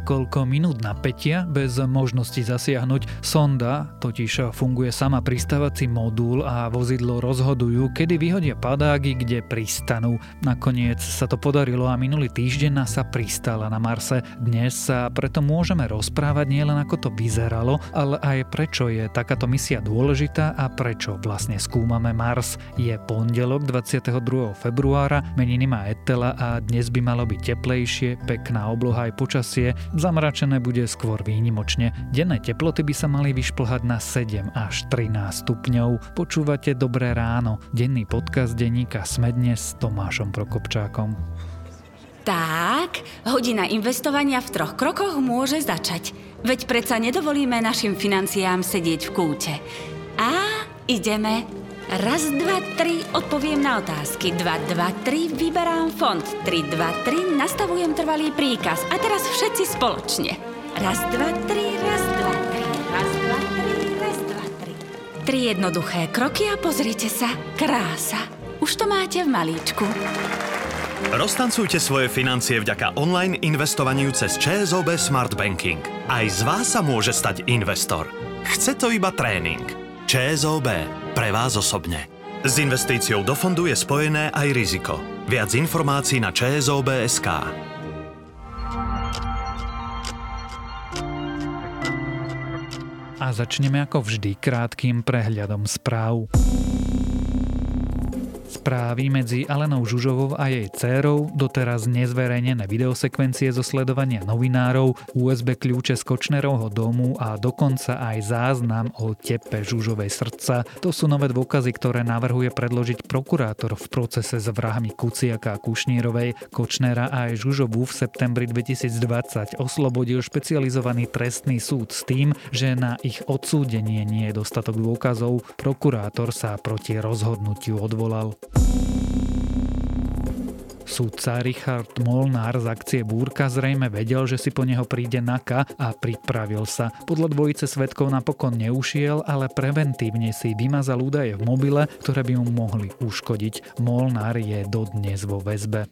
niekoľko minút napätia bez možnosti zasiahnuť. Sonda totiž funguje sama pristávací modul a vozidlo rozhodujú, kedy vyhodia padáky, kde pristanú. Nakoniec sa to podarilo a minulý týždeň sa pristála na Marse. Dnes sa preto môžeme rozprávať nielen ako to vyzeralo, ale aj prečo je takáto misia dôležitá a prečo vlastne skúmame Mars. Je pondelok 22. februára, meniny má Etela a dnes by malo byť teplejšie, pekná obloha aj počasie, zamračené bude skôr výnimočne. Denné teploty by sa mali vyšplhať na 7 až 13 stupňov. Počúvate Dobré ráno, denný podcast denníka Sme dnes s Tomášom Prokopčákom. Tak, hodina investovania v troch krokoch môže začať. Veď predsa nedovolíme našim financiám sedieť v kúte. A ideme. Raz, dva, tri, odpoviem na otázky. Dva, dva, tri, vyberám fond. Tri, dva, tri, nastavujem trvalý príkaz. A teraz všetci spoločne. Raz, dva, tri, raz, dva, tri, raz, dva, tri, raz, dva, tri. Tri jednoduché kroky a pozrite sa. Krása. Už to máte v malíčku. Roztancujte svoje financie vďaka online investovaniu cez ČSOB Smart Banking. Aj z vás sa môže stať investor. Chce to iba tréning. ČSOB. Pre vás osobne. S investíciou do fondu je spojené aj riziko. Viac informácií na ČSOB.sk. A začneme ako vždy krátkým prehľadom správ. Správy medzi Alenou Žužovou a jej dcérou, doteraz nezverejnené videosekvencie zo sledovania novinárov, USB kľúče z Kočnerovho domu a dokonca aj záznam o tepe Žužovej srdca. To sú nové dôkazy, ktoré navrhuje predložiť prokurátor v procese s vrahmi Kuciaka a Kušnírovej. Kočnera a aj Žužovu v septembri 2020 oslobodil špecializovaný trestný súd s tým, že na ich odsúdenie nie je dostatok dôkazov. Prokurátor sa proti rozhodnutiu odvolal. Súdca Richard Molnár z akcie Búrka zrejme vedel, že si po neho príde Naka a pripravil sa. Podľa dvojice svetkov napokon neušiel, ale preventívne si vymazal údaje v mobile, ktoré by mu mohli uškodiť. Molnár je dodnes vo väzbe.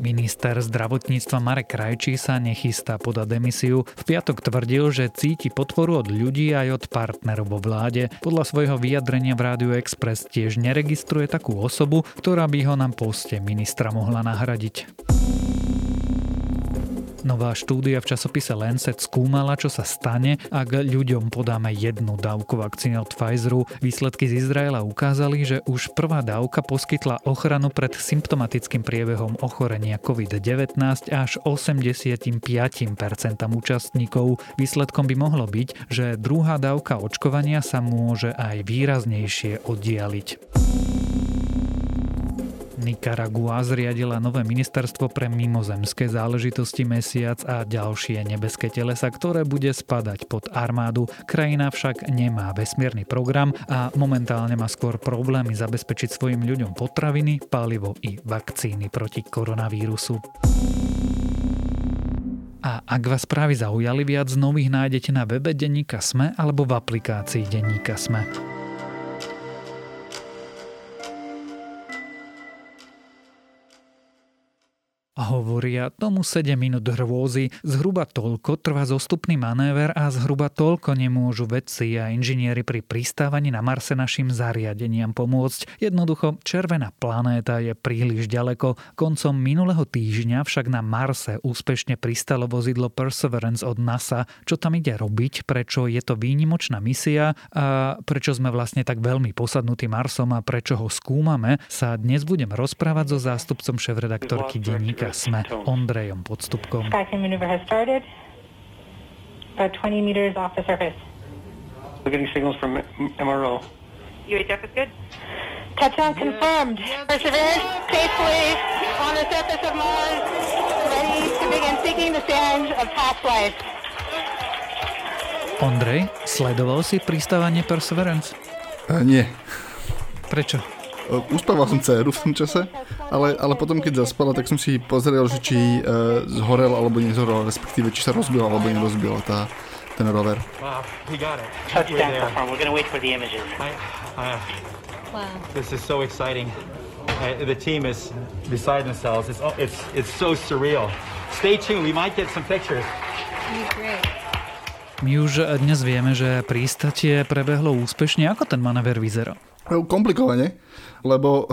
Minister zdravotníctva Marek Krajčí sa nechystá podať demisiu. V piatok tvrdil, že cíti podporu od ľudí aj od partnerov vo vláde. Podľa svojho vyjadrenia v Rádiu Express tiež neregistruje takú osobu, ktorá by ho na poste ministra mohla nahradiť. Nová štúdia v časopise Lancet skúmala, čo sa stane, ak ľuďom podáme jednu dávku vakcíny od Pfizeru. Výsledky z Izraela ukázali, že už prvá dávka poskytla ochranu pred symptomatickým priebehom ochorenia COVID-19 až 85% účastníkov. Výsledkom by mohlo byť, že druhá dávka očkovania sa môže aj výraznejšie oddialiť. Nikaragua zriadila nové ministerstvo pre mimozemské záležitosti mesiac a ďalšie nebeské telesa, ktoré bude spadať pod armádu. Krajina však nemá vesmírny program a momentálne má skôr problémy zabezpečiť svojim ľuďom potraviny, palivo i vakcíny proti koronavírusu. A ak vás správy zaujali, viac nových nájdete na webe Denníka Sme alebo v aplikácii Denníka Sme. A hovoria, tomu 7 minút hrôzy, zhruba toľko trvá zostupný manéver a zhruba toľko nemôžu vedci a inžinieri pri pristávaní na Marse našim zariadeniam pomôcť. Jednoducho, červená planéta je príliš ďaleko. Koncom minulého týždňa však na Marse úspešne pristalo vozidlo Perseverance od NASA. Čo tam ide robiť, prečo je to výnimočná misia a prečo sme vlastne tak veľmi posadnutí Marsom a prečo ho skúmame, sa dnes budem rozprávať so zástupcom šéf-redaktorky denníka Dneska sme Ondrejom Podstupkom. Skycam maneuver has started. About 20 meters off the surface. We're getting signals from MRO. UHF is good. Touchdown confirmed. Perseverance safely on the surface of Mars, ready to begin seeking the sands of past life. Ondrej, sledoval si pristávanie Perseverance? Uh, nie. Prečo? Uh, uspával som dceru v tom čase ale, ale potom, keď zaspala, tak som si pozrel, že či uh, zhorel alebo nezhorel, respektíve či sa rozbil alebo nerozbil tá, ten rover. Wow, he got it. Touchdown confirmed. We're gonna wait for the images. I, I, wow. This is so exciting. Uh, the team is beside themselves. It's, it's, it's so surreal. Stay tuned. We might get some pictures. My už dnes vieme, že prístatie prebehlo úspešne. Ako ten manéver vyzerá? Komplikovane, lebo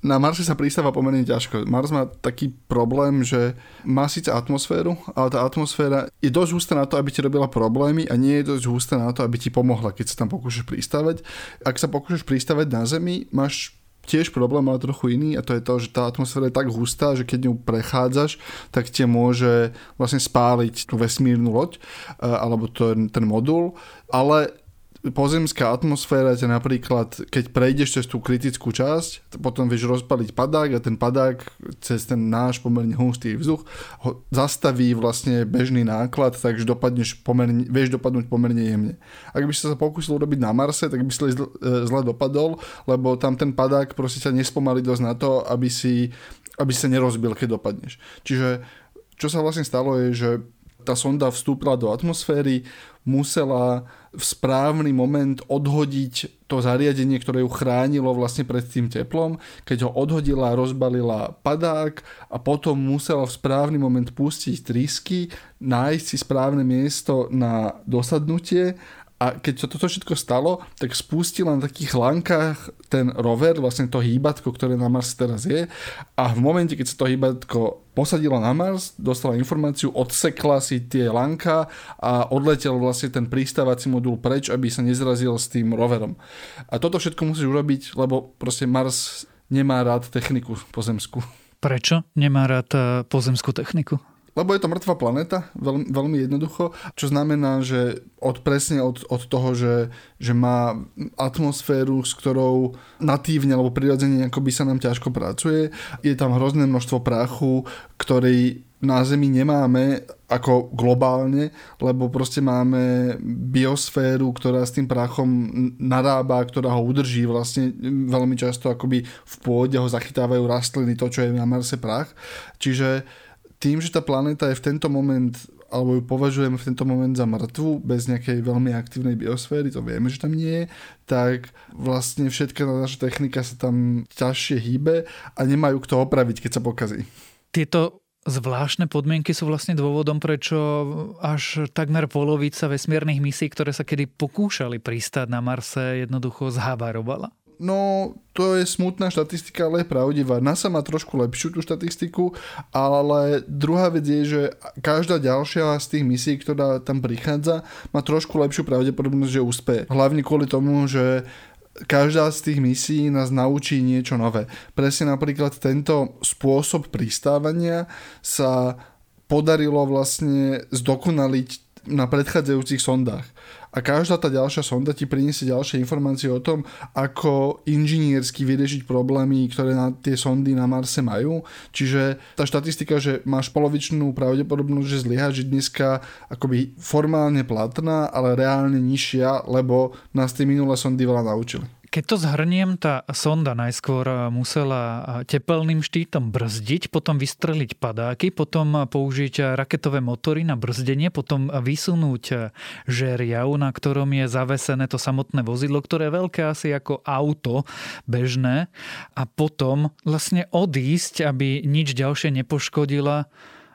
na Marse sa pristáva pomerne ťažko. Mars má taký problém, že má síce atmosféru, ale tá atmosféra je dosť hustá na to, aby ti robila problémy a nie je dosť hustá na to, aby ti pomohla, keď sa tam pokúšaš pristávať. Ak sa pokúšaš pristávať na Zemi, máš tiež problém, ale trochu iný a to je to, že tá atmosféra je tak hustá, že keď ňu prechádzaš, tak tie môže vlastne spáliť tú vesmírnu loď eh, alebo ten, ten modul, ale pozemská atmosféra ťa napríklad, keď prejdeš cez tú kritickú časť, potom vieš rozpaliť padák a ten padák cez ten náš pomerne hustý vzduch ho zastaví vlastne bežný náklad, takže dopadneš pomerne, vieš dopadnúť pomerne jemne. Ak by si sa pokúsil urobiť na Marse, tak by si zle, zle dopadol, lebo tam ten padák proste ťa nespomalí dosť na to, aby si, aby sa nerozbil, keď dopadneš. Čiže čo sa vlastne stalo je, že tá sonda vstúpila do atmosféry, musela v správny moment odhodiť to zariadenie, ktoré ju chránilo vlastne pred tým teplom. Keď ho odhodila, rozbalila padák a potom musela v správny moment pustiť trysky, nájsť si správne miesto na dosadnutie a keď sa toto všetko stalo, tak spustila na takých lankách ten rover, vlastne to hýbatko, ktoré na Mars teraz je. A v momente, keď sa to hýbatko posadilo na Mars, dostala informáciu, odsekla si tie lanka a odletel vlastne ten pristávací modul preč, aby sa nezrazil s tým roverom. A toto všetko musíš urobiť, lebo proste Mars nemá rád techniku pozemskú. Prečo nemá rád eh, pozemskú techniku? Lebo je to mŕtva planéta, veľmi, veľmi jednoducho, čo znamená, že od presne od, od toho, že, že má atmosféru, s ktorou natívne alebo prirodzene by sa nám ťažko pracuje. Je tam hrozné množstvo prachu, ktorý na Zemi nemáme ako globálne, lebo proste máme biosféru, ktorá s tým prachom narába, ktorá ho udrží vlastne veľmi často akoby v pôde ho zachytávajú rastliny, to, čo je na Marse prach. Čiže tým, že tá planéta je v tento moment alebo ju považujeme v tento moment za mŕtvu, bez nejakej veľmi aktívnej biosféry, to vieme, že tam nie je, tak vlastne všetká naša technika sa tam ťažšie hýbe a nemajú kto opraviť, keď sa pokazí. Tieto zvláštne podmienky sú vlastne dôvodom, prečo až takmer polovica vesmírnych misí, ktoré sa kedy pokúšali pristáť na Marse, jednoducho zhavarovala. No, to je smutná štatistika, ale je pravdivá. NASA má trošku lepšiu tú štatistiku, ale druhá vec je, že každá ďalšia z tých misií, ktorá tam prichádza, má trošku lepšiu pravdepodobnosť, že úspeje. Hlavne kvôli tomu, že každá z tých misií nás naučí niečo nové. Presne napríklad tento spôsob pristávania sa podarilo vlastne zdokonaliť na predchádzajúcich sondách a každá tá ďalšia sonda ti priniesie ďalšie informácie o tom, ako inžiniersky vyriešiť problémy, ktoré na tie sondy na Marse majú. Čiže tá štatistika, že máš polovičnú pravdepodobnosť, že zlyháš, je dneska akoby formálne platná, ale reálne nižšia, lebo nás tie minulé sondy veľa naučili. Keď to zhrniem, tá sonda najskôr musela tepelným štítom brzdiť, potom vystreliť padáky, potom použiť raketové motory na brzdenie, potom vysunúť žeriav, na ktorom je zavesené to samotné vozidlo, ktoré je veľké asi ako auto bežné a potom vlastne odísť, aby nič ďalšie nepoškodila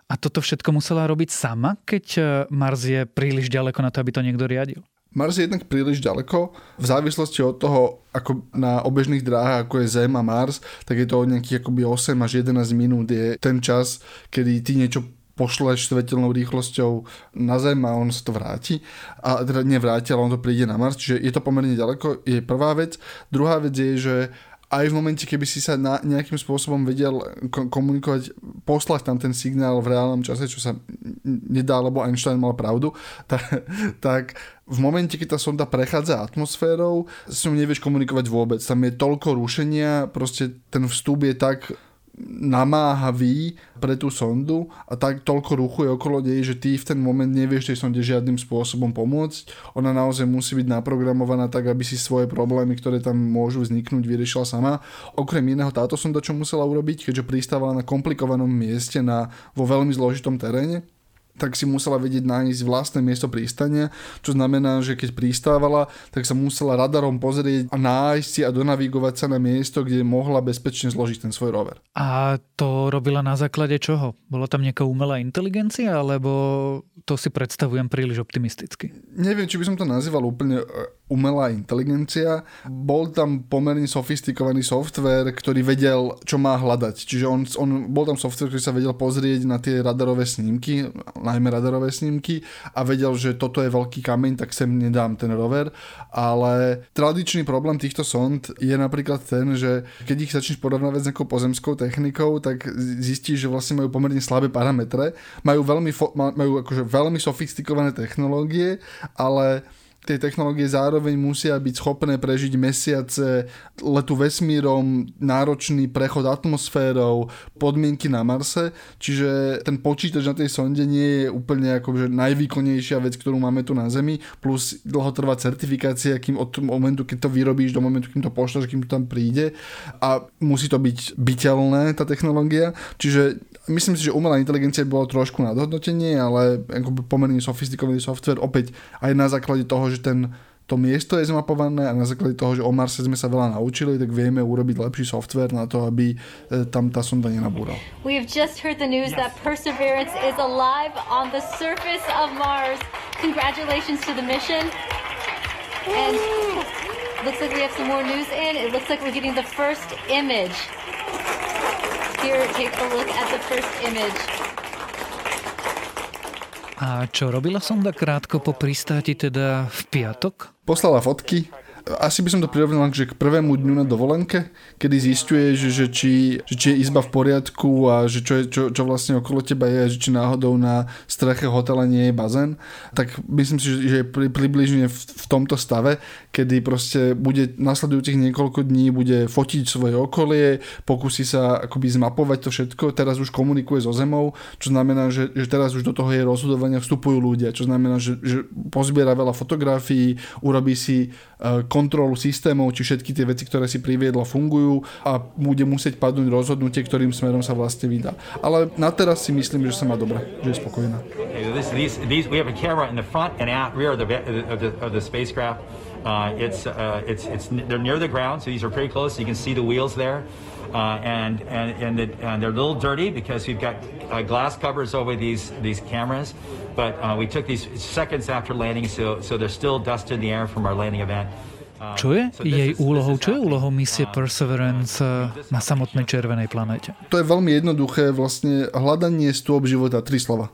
a toto všetko musela robiť sama, keď Mars je príliš ďaleko na to, aby to niekto riadil? Mars je jednak príliš ďaleko. V závislosti od toho, ako na obežných dráhach, ako je Zem a Mars, tak je to od nejakých akoby 8 až 11 minút je ten čas, kedy ty niečo pošleš svetelnou rýchlosťou na Zem a on sa to vráti. A teda nevráti, ale on to príde na Mars, čiže je to pomerne ďaleko, je prvá vec. Druhá vec je, že aj v momente, keby si sa na, nejakým spôsobom vedel komunikovať, poslať tam ten signál v reálnom čase, čo sa nedá, lebo Einstein mal pravdu, tak, tak v momente, keď tá sonda prechádza atmosférou, s ňou nevieš komunikovať vôbec. Tam je toľko rušenia, proste ten vstup je tak namáhavý pre tú sondu a tak toľko ruchu je okolo nej, že ty v ten moment nevieš tej sonde žiadnym spôsobom pomôcť. Ona naozaj musí byť naprogramovaná tak, aby si svoje problémy, ktoré tam môžu vzniknúť, vyriešila sama. Okrem iného táto sonda, čo musela urobiť, keďže pristávala na komplikovanom mieste na, vo veľmi zložitom teréne, tak si musela vedieť nájsť vlastné miesto pristania, čo znamená, že keď pristávala, tak sa musela radarom pozrieť a nájsť si a donavigovať sa na miesto, kde mohla bezpečne zložiť ten svoj rover. A to robila na základe čoho? Bola tam nejaká umelá inteligencia, alebo to si predstavujem príliš optimisticky? Neviem, či by som to nazýval úplne e, umelá inteligencia. Bol tam pomerne sofistikovaný software, ktorý vedel, čo má hľadať. Čiže on, on bol tam software, ktorý sa vedel pozrieť na tie radarové snímky, najmä radarové snímky a vedel, že toto je veľký kameň, tak sem nedám ten rover. Ale tradičný problém týchto sond je napríklad ten, že keď ich začneš porovnávať s nejakou pozemskou technikou, tak zistíš, že vlastne majú pomerne slabé parametre, majú veľmi, majú akože veľmi sofistikované technológie, ale tie technológie zároveň musia byť schopné prežiť mesiace letu vesmírom, náročný prechod atmosférou, podmienky na Marse, čiže ten počítač na tej sonde nie je úplne akože najvýkonnejšia vec, ktorú máme tu na Zemi, plus dlho trvá certifikácia, kým od momentu, keď to vyrobíš, do momentu, kým to pošleš, kým to tam príde. A musí to byť byteľné, tá technológia, čiže myslím si, že umelá inteligencia bolo trošku nadhodnotenie, ale pomerne sofistikovaný software, opäť aj na základe toho, ten, to miesto je zmapované a na základe toho, že o Marse sme sa veľa naučili, tak vieme urobiť lepší software na to, aby tam tá sonda. We have just heard the news that Perseverance is alive on the surface of Mars. Congratulations to the mission. And looks like we have some more news in. It looks like we're getting the first image. Here, take a look at the first image. A čo robila sonda krátko po pristáti, teda v piatok? Poslala fotky, asi by som to prirovnal že k prvému dňu na dovolenke, kedy zistuje, že, že, či, že či je izba v poriadku a že čo, je, čo, čo vlastne okolo teba je, že či náhodou na streche hotela nie je bazén, tak myslím si, že je pri, približne v, v tomto stave, kedy proste bude nasledujúcich niekoľko dní bude fotiť svoje okolie, pokusí sa akoby zmapovať to všetko, teraz už komunikuje so zemou, čo znamená, že, že teraz už do toho jej rozhodovania vstupujú ľudia, čo znamená, že, že pozbiera veľa fotografií, urobí si uh, kontrolu systémov, či všetky tie veci, ktoré si priviedla, fungujú a bude musieť padnúť rozhodnutie, ktorým smerom sa vlastne vydá. Ale na teraz si myslím, že sa má dobre, že je spokojná. We have a camera in the front and out rear of the, spacecraft. Uh, it's, uh, it's, it's, they're near the ground, so these are pretty close. You can see the wheels there. Uh, and and and, and, they're a little dirty because we've got uh, glass covers over these these cameras. But uh, we took these seconds after landing, so so they're still dust in the air from our landing event. Čo je jej úlohou? Čo je úlohou misie Perseverance eh, na samotnej červenej planete? To je veľmi jednoduché, vlastne hľadanie stôp života, tri slova.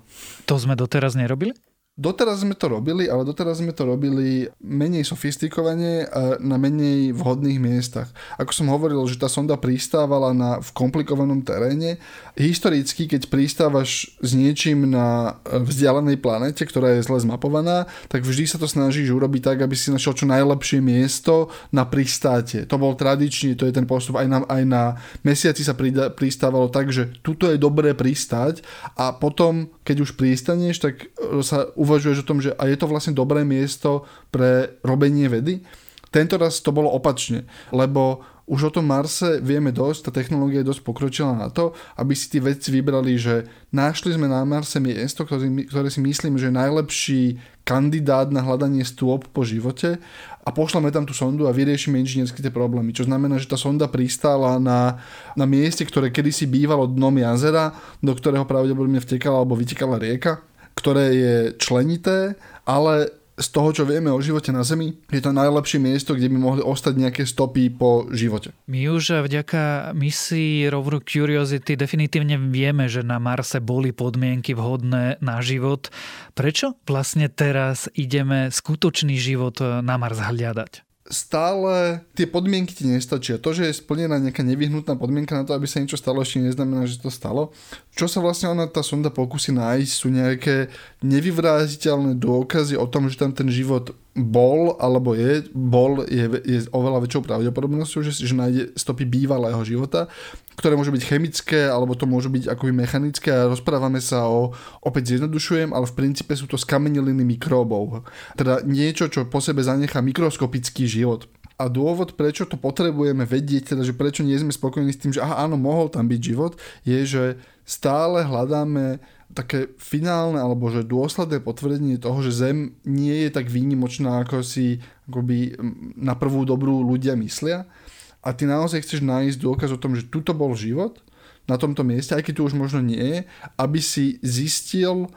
To sme doteraz nerobili? Doteraz sme to robili, ale doteraz sme to robili menej sofistikovane na menej vhodných miestach. Ako som hovoril, že tá sonda pristávala na, v komplikovanom teréne. Historicky, keď pristávaš s niečím na vzdialenej planete, ktorá je zle zmapovaná, tak vždy sa to snažíš urobiť tak, aby si našiel čo najlepšie miesto na pristáte. To bol tradičný, to je ten postup. Aj na, aj na mesiaci sa pristávalo tak, že tuto je dobré pristáť a potom, keď už pristaneš, tak sa uvažuješ o tom, že a je to vlastne dobré miesto pre robenie vedy. Tento raz to bolo opačne, lebo už o tom Marse vieme dosť, tá technológia je dosť pokročila na to, aby si tí vedci vybrali, že našli sme na Marse miesto, ktoré, ktoré si myslím, že je najlepší kandidát na hľadanie stôp po živote a pošleme tam tú sondu a vyriešime inžinierské tie problémy. Čo znamená, že tá sonda pristála na, na mieste, ktoré kedysi bývalo dnom jazera, do ktorého pravdepodobne vtekala alebo vytekala rieka ktoré je členité, ale z toho, čo vieme o živote na Zemi, je to najlepšie miesto, kde by mohli ostať nejaké stopy po živote. My už vďaka misii roveru Curiosity definitívne vieme, že na Marse boli podmienky vhodné na život. Prečo vlastne teraz ideme skutočný život na Mars hľadať? Stále tie podmienky ti nestačia. To, že je splnená nejaká nevyhnutná podmienka na to, aby sa niečo stalo, ešte neznamená, že to stalo. Čo sa vlastne ona, tá sonda pokusí nájsť, sú nejaké nevyvráziteľné dôkazy o tom, že tam ten život bol, alebo je, bol, je, je oveľa väčšou pravdepodobnosťou, že, že nájde stopy bývalého života, ktoré môžu byť chemické, alebo to môžu byť akoby mechanické a rozprávame sa o, opäť zjednodušujem, ale v princípe sú to skameneliny mikróbov. Teda niečo, čo po sebe zanechá mikroskopický život. A dôvod, prečo to potrebujeme vedieť, teda že prečo nie sme spokojní s tým, že aha, áno, mohol tam byť život, je, že stále hľadáme také finálne alebo že dôsledné potvrdenie toho, že Zem nie je tak výnimočná, ako si akoby na prvú dobrú ľudia myslia. A ty naozaj chceš nájsť dôkaz o tom, že tuto bol život na tomto mieste, aj keď tu už možno nie je, aby si zistil,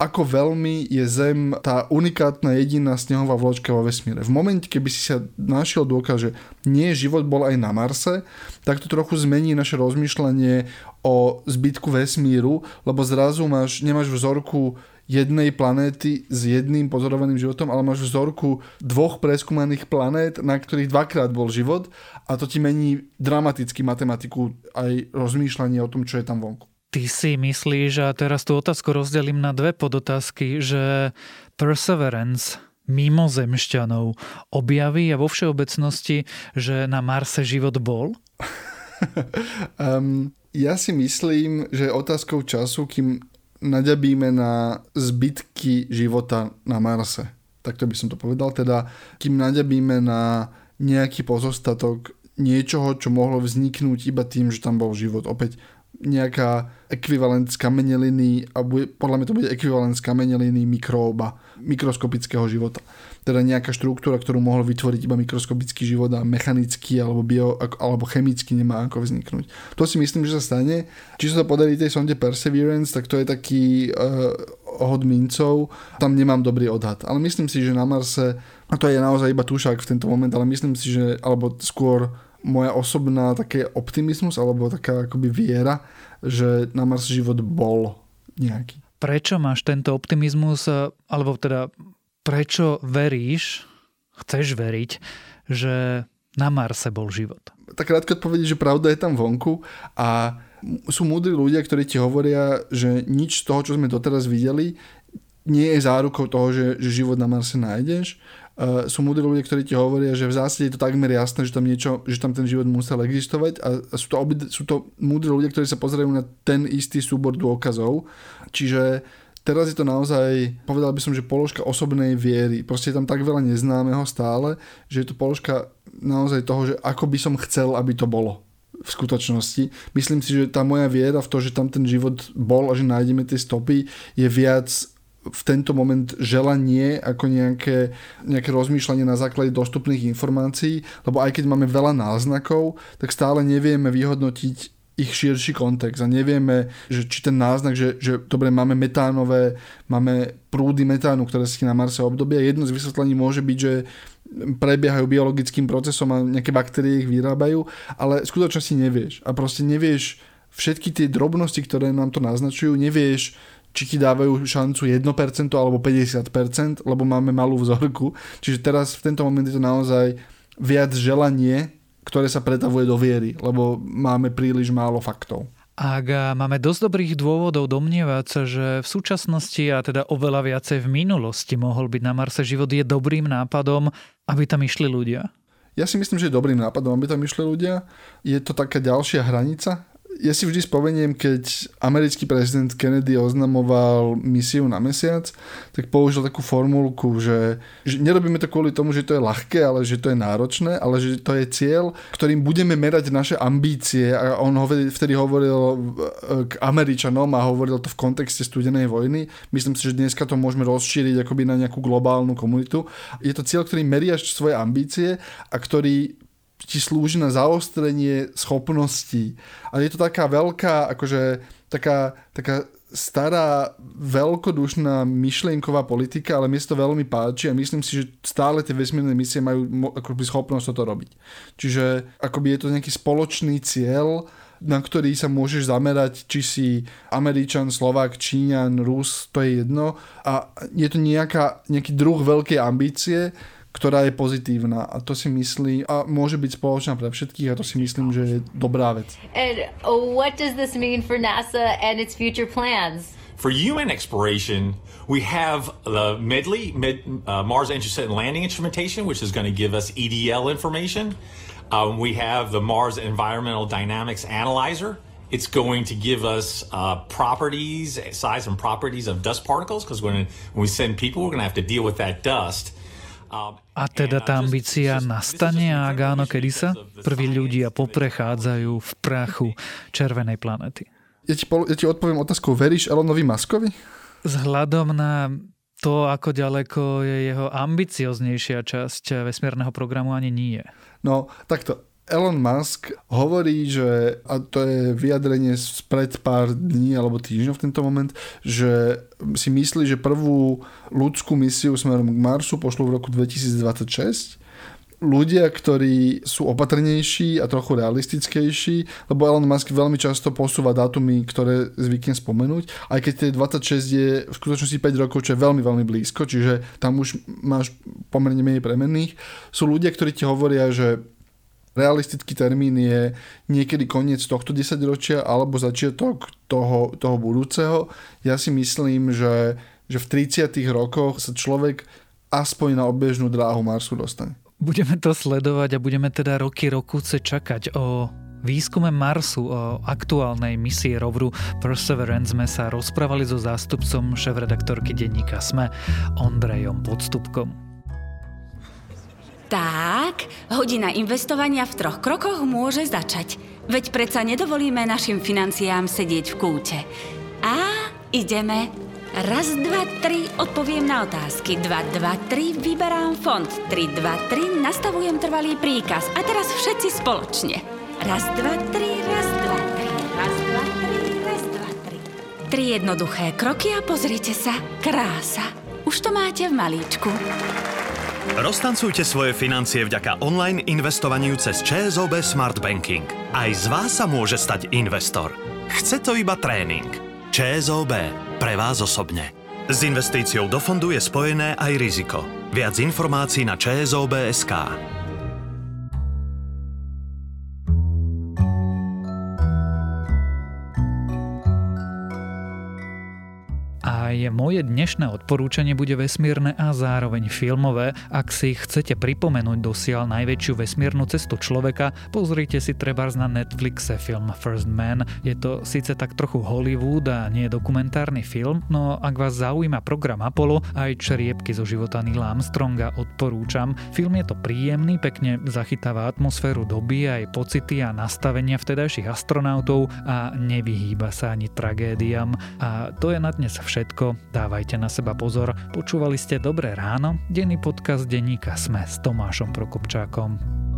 ako veľmi je Zem tá unikátna jediná snehová vločka vo vesmíre. V momente, keby si sa našiel dôkaz, že nie život bol aj na Marse, tak to trochu zmení naše rozmýšľanie o zbytku vesmíru, lebo zrazu máš, nemáš vzorku jednej planéty s jedným pozorovaným životom, ale máš vzorku dvoch preskúmaných planét, na ktorých dvakrát bol život a to ti mení dramaticky matematiku aj rozmýšľanie o tom, čo je tam vonku. Ty si myslíš, a teraz tú otázku rozdelím na dve podotázky, že Perseverance mimozemšťanov objaví a vo všeobecnosti, že na Marse život bol? um, ja si myslím, že otázkou času, kým naďabíme na zbytky života na Marse. Takto by som to povedal. Teda, kým naďabíme na nejaký pozostatok niečoho, čo mohlo vzniknúť iba tým, že tam bol život. Opäť nejaká ekvivalent z kameneliny a bude, podľa mňa to bude ekvivalent z mikróba, mikroskopického života. Teda nejaká štruktúra, ktorú mohol vytvoriť iba mikroskopický život a mechanicky alebo, bio, alebo chemicky nemá ako vzniknúť. To si myslím, že sa stane. Či sa to podarí tej sonde Perseverance, tak to je taký uh, hod mincov. Tam nemám dobrý odhad. Ale myslím si, že na Marse, a to je naozaj iba tušák v tento moment, ale myslím si, že, alebo skôr moja osobná také optimizmus alebo taká akoby viera, že na Mars život bol nejaký. Prečo máš tento optimizmus, alebo teda prečo veríš, chceš veriť, že na Marse bol život? Tak krátko odpovedí, že pravda je tam vonku a sú múdri ľudia, ktorí ti hovoria, že nič z toho, čo sme doteraz videli, nie je zárukou toho, že, že život na Marse nájdeš uh, sú múdri ľudia, ktorí ti hovoria, že v zásade je to takmer jasné, že tam, niečo, že tam ten život musel existovať a, a sú, to obi, sú to múdri ľudia, ktorí sa pozerajú na ten istý súbor dôkazov. Čiže teraz je to naozaj, povedal by som, že položka osobnej viery. Proste je tam tak veľa neznámeho stále, že je to položka naozaj toho, že ako by som chcel, aby to bolo v skutočnosti. Myslím si, že tá moja viera v to, že tam ten život bol a že nájdeme tie stopy, je viac v tento moment želanie ako nejaké, nejaké rozmýšľanie na základe dostupných informácií, lebo aj keď máme veľa náznakov, tak stále nevieme vyhodnotiť ich širší kontext a nevieme, že či ten náznak, že, že dobre, máme metánové, máme prúdy metánu, ktoré si na Marse obdobia. Jedno z vysvetlení môže byť, že prebiehajú biologickým procesom a nejaké baktérie ich vyrábajú, ale v skutočnosti nevieš. A proste nevieš všetky tie drobnosti, ktoré nám to naznačujú, nevieš či ti dávajú šancu 1% alebo 50%, lebo máme malú vzorku. Čiže teraz v tento moment je to naozaj viac želanie, ktoré sa pretavuje do viery, lebo máme príliš málo faktov. Ak máme dosť dobrých dôvodov domnievať sa, že v súčasnosti a teda oveľa viacej v minulosti mohol byť na Marse život, je dobrým nápadom, aby tam išli ľudia? Ja si myslím, že je dobrým nápadom, aby tam išli ľudia. Je to taká ďalšia hranica ja si vždy spomeniem, keď americký prezident Kennedy oznamoval misiu na mesiac, tak použil takú formulku, že, že nerobíme to kvôli tomu, že to je ľahké, ale že to je náročné, ale že to je cieľ, ktorým budeme merať naše ambície a on ho vtedy hovoril e, k Američanom a hovoril to v kontexte studenej vojny. Myslím si, že dneska to môžeme rozšíriť akoby na nejakú globálnu komunitu. Je to cieľ, ktorý meriaš svoje ambície a ktorý ti slúži na zaostrenie schopností. A je to taká veľká, akože taká, taká stará, veľkodušná myšlienková politika, ale mi to veľmi páči a myslím si, že stále tie vesmírne misie majú akoby schopnosť toto robiť. Čiže akoby je to nejaký spoločný cieľ, na ktorý sa môžeš zamerať, či si Američan, Slovák, Číňan, Rus, to je jedno. A je to nejaká, nejaký druh veľkej ambície, ktorá je pozitívna a to si myslí a môže byť spoločná pre všetkých a to si myslím, že je dobrá vec. And what does this mean for NASA and its future plans? For human exploration, we have the MEDLI, Mid, uh, Mars Entry and Landing Instrumentation, which is going to give us EDL information. Um, we have the Mars Environmental Dynamics Analyzer. It's going to give us uh, properties, size and properties of dust particles, because when, when we send people, we're going to have to deal with that dust. A teda tá ambícia nastane a ak áno, kedy sa prví ľudia poprechádzajú v prachu červenej planety? ja ti, ja ti odpoviem otázku, veríš Elonovi Muskovi? Vzhľadom na to, ako ďaleko je jeho ambicioznejšia časť vesmírneho programu, ani nie. No, takto. Elon Musk hovorí, že, a to je vyjadrenie spred pár dní alebo týždňov v tento moment, že si myslí, že prvú ľudskú misiu smerom k Marsu pošlo v roku 2026 ľudia, ktorí sú opatrnejší a trochu realistickejší, lebo Elon Musk veľmi často posúva dátumy, ktoré zvykne spomenúť, aj keď tie 26 je v skutočnosti 5 rokov, čo je veľmi, veľmi blízko, čiže tam už máš pomerne menej premenných. Sú ľudia, ktorí ti hovoria, že realistický termín je niekedy koniec tohto desaťročia alebo začiatok toho, toho budúceho. Ja si myslím, že, že v 30 rokoch sa človek aspoň na obežnú dráhu Marsu dostane. Budeme to sledovať a budeme teda roky rokúce čakať o výskume Marsu o aktuálnej misii roveru Perseverance sme sa rozprávali so zástupcom šéf-redaktorky denníka SME Ondrejom Podstupkom. Tak, hodina investovania v troch krokoch môže začať. Veď predsa nedovolíme našim financiám sedieť v kúte. A ideme Raz, dva, tri, odpoviem na otázky. Dva, dva, tri, vyberám fond. Tri, dva, tri, nastavujem trvalý príkaz. A teraz všetci spoločne. Raz, dva, tri, raz, dva, tri, raz, dva, tri, raz, dva, tri. Tri jednoduché kroky a pozrite sa. Krása. Už to máte v malíčku. Roztancujte svoje financie vďaka online investovaniu cez ČSOB Smart Banking. Aj z vás sa môže stať investor. Chce to iba tréning. ČSOB pre vás osobne. S investíciou do fondu je spojené aj riziko. Viac informácií na čsob.sk. Moje dnešné odporúčanie bude vesmírne a zároveň filmové. Ak si chcete pripomenúť dosiaľ najväčšiu vesmírnu cestu človeka, pozrite si trebárs na Netflixe film First Man. Je to síce tak trochu Hollywood a nie dokumentárny film, no ak vás zaujíma program Apollo, aj čriepky zo života Nila Armstronga odporúčam. Film je to príjemný, pekne zachytáva atmosféru doby, aj pocity a nastavenia vtedajších astronautov a nevyhýba sa ani tragédiám. A to je na dnes všetko, dávajte na seba pozor. Počúvali ste Dobré ráno, denný podcast denníka Sme s Tomášom Prokopčákom.